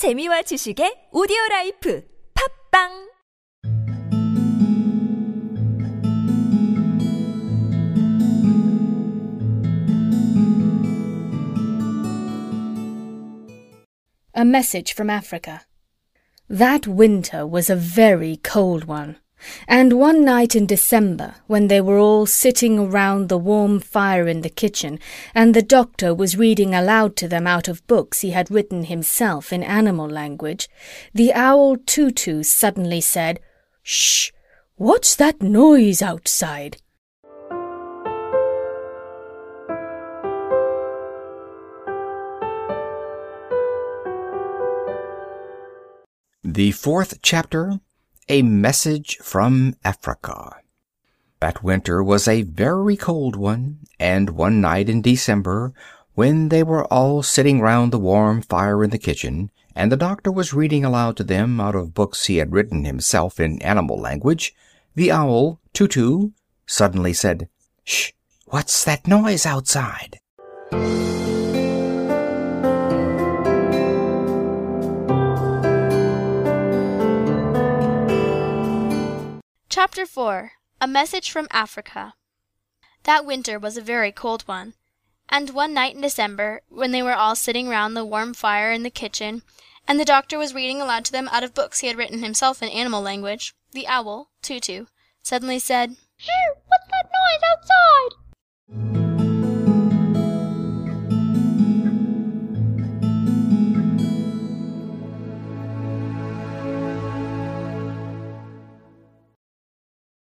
재미와 지식의 오디오 라이프 팝빵 A message from Africa. That winter was a very cold one, and one night in December, when they were all sitting around the warm fire in the kitchen, and the doctor was reading aloud to them out of books he had written himself in animal language, the owl Too-Too suddenly said, Shh! What's that noise outside? The fourth chapter A Message from Africa. That winter was a very cold one, and one night in December, when they were all sitting round the warm fire in the kitchen, and the doctor was reading aloud to them out of books he had written himself in animal language, the owl, Too-Too, suddenly said, Shh! What's that noise outside? Chapter 4 A Message from Africa That winter was a very cold one, and one night in December, when they were all sitting round the warm fire in the kitchen, and the doctor was reading aloud to them out of books he had written himself in animal language, the owl, Too-Too, suddenly said, Shoo! What's that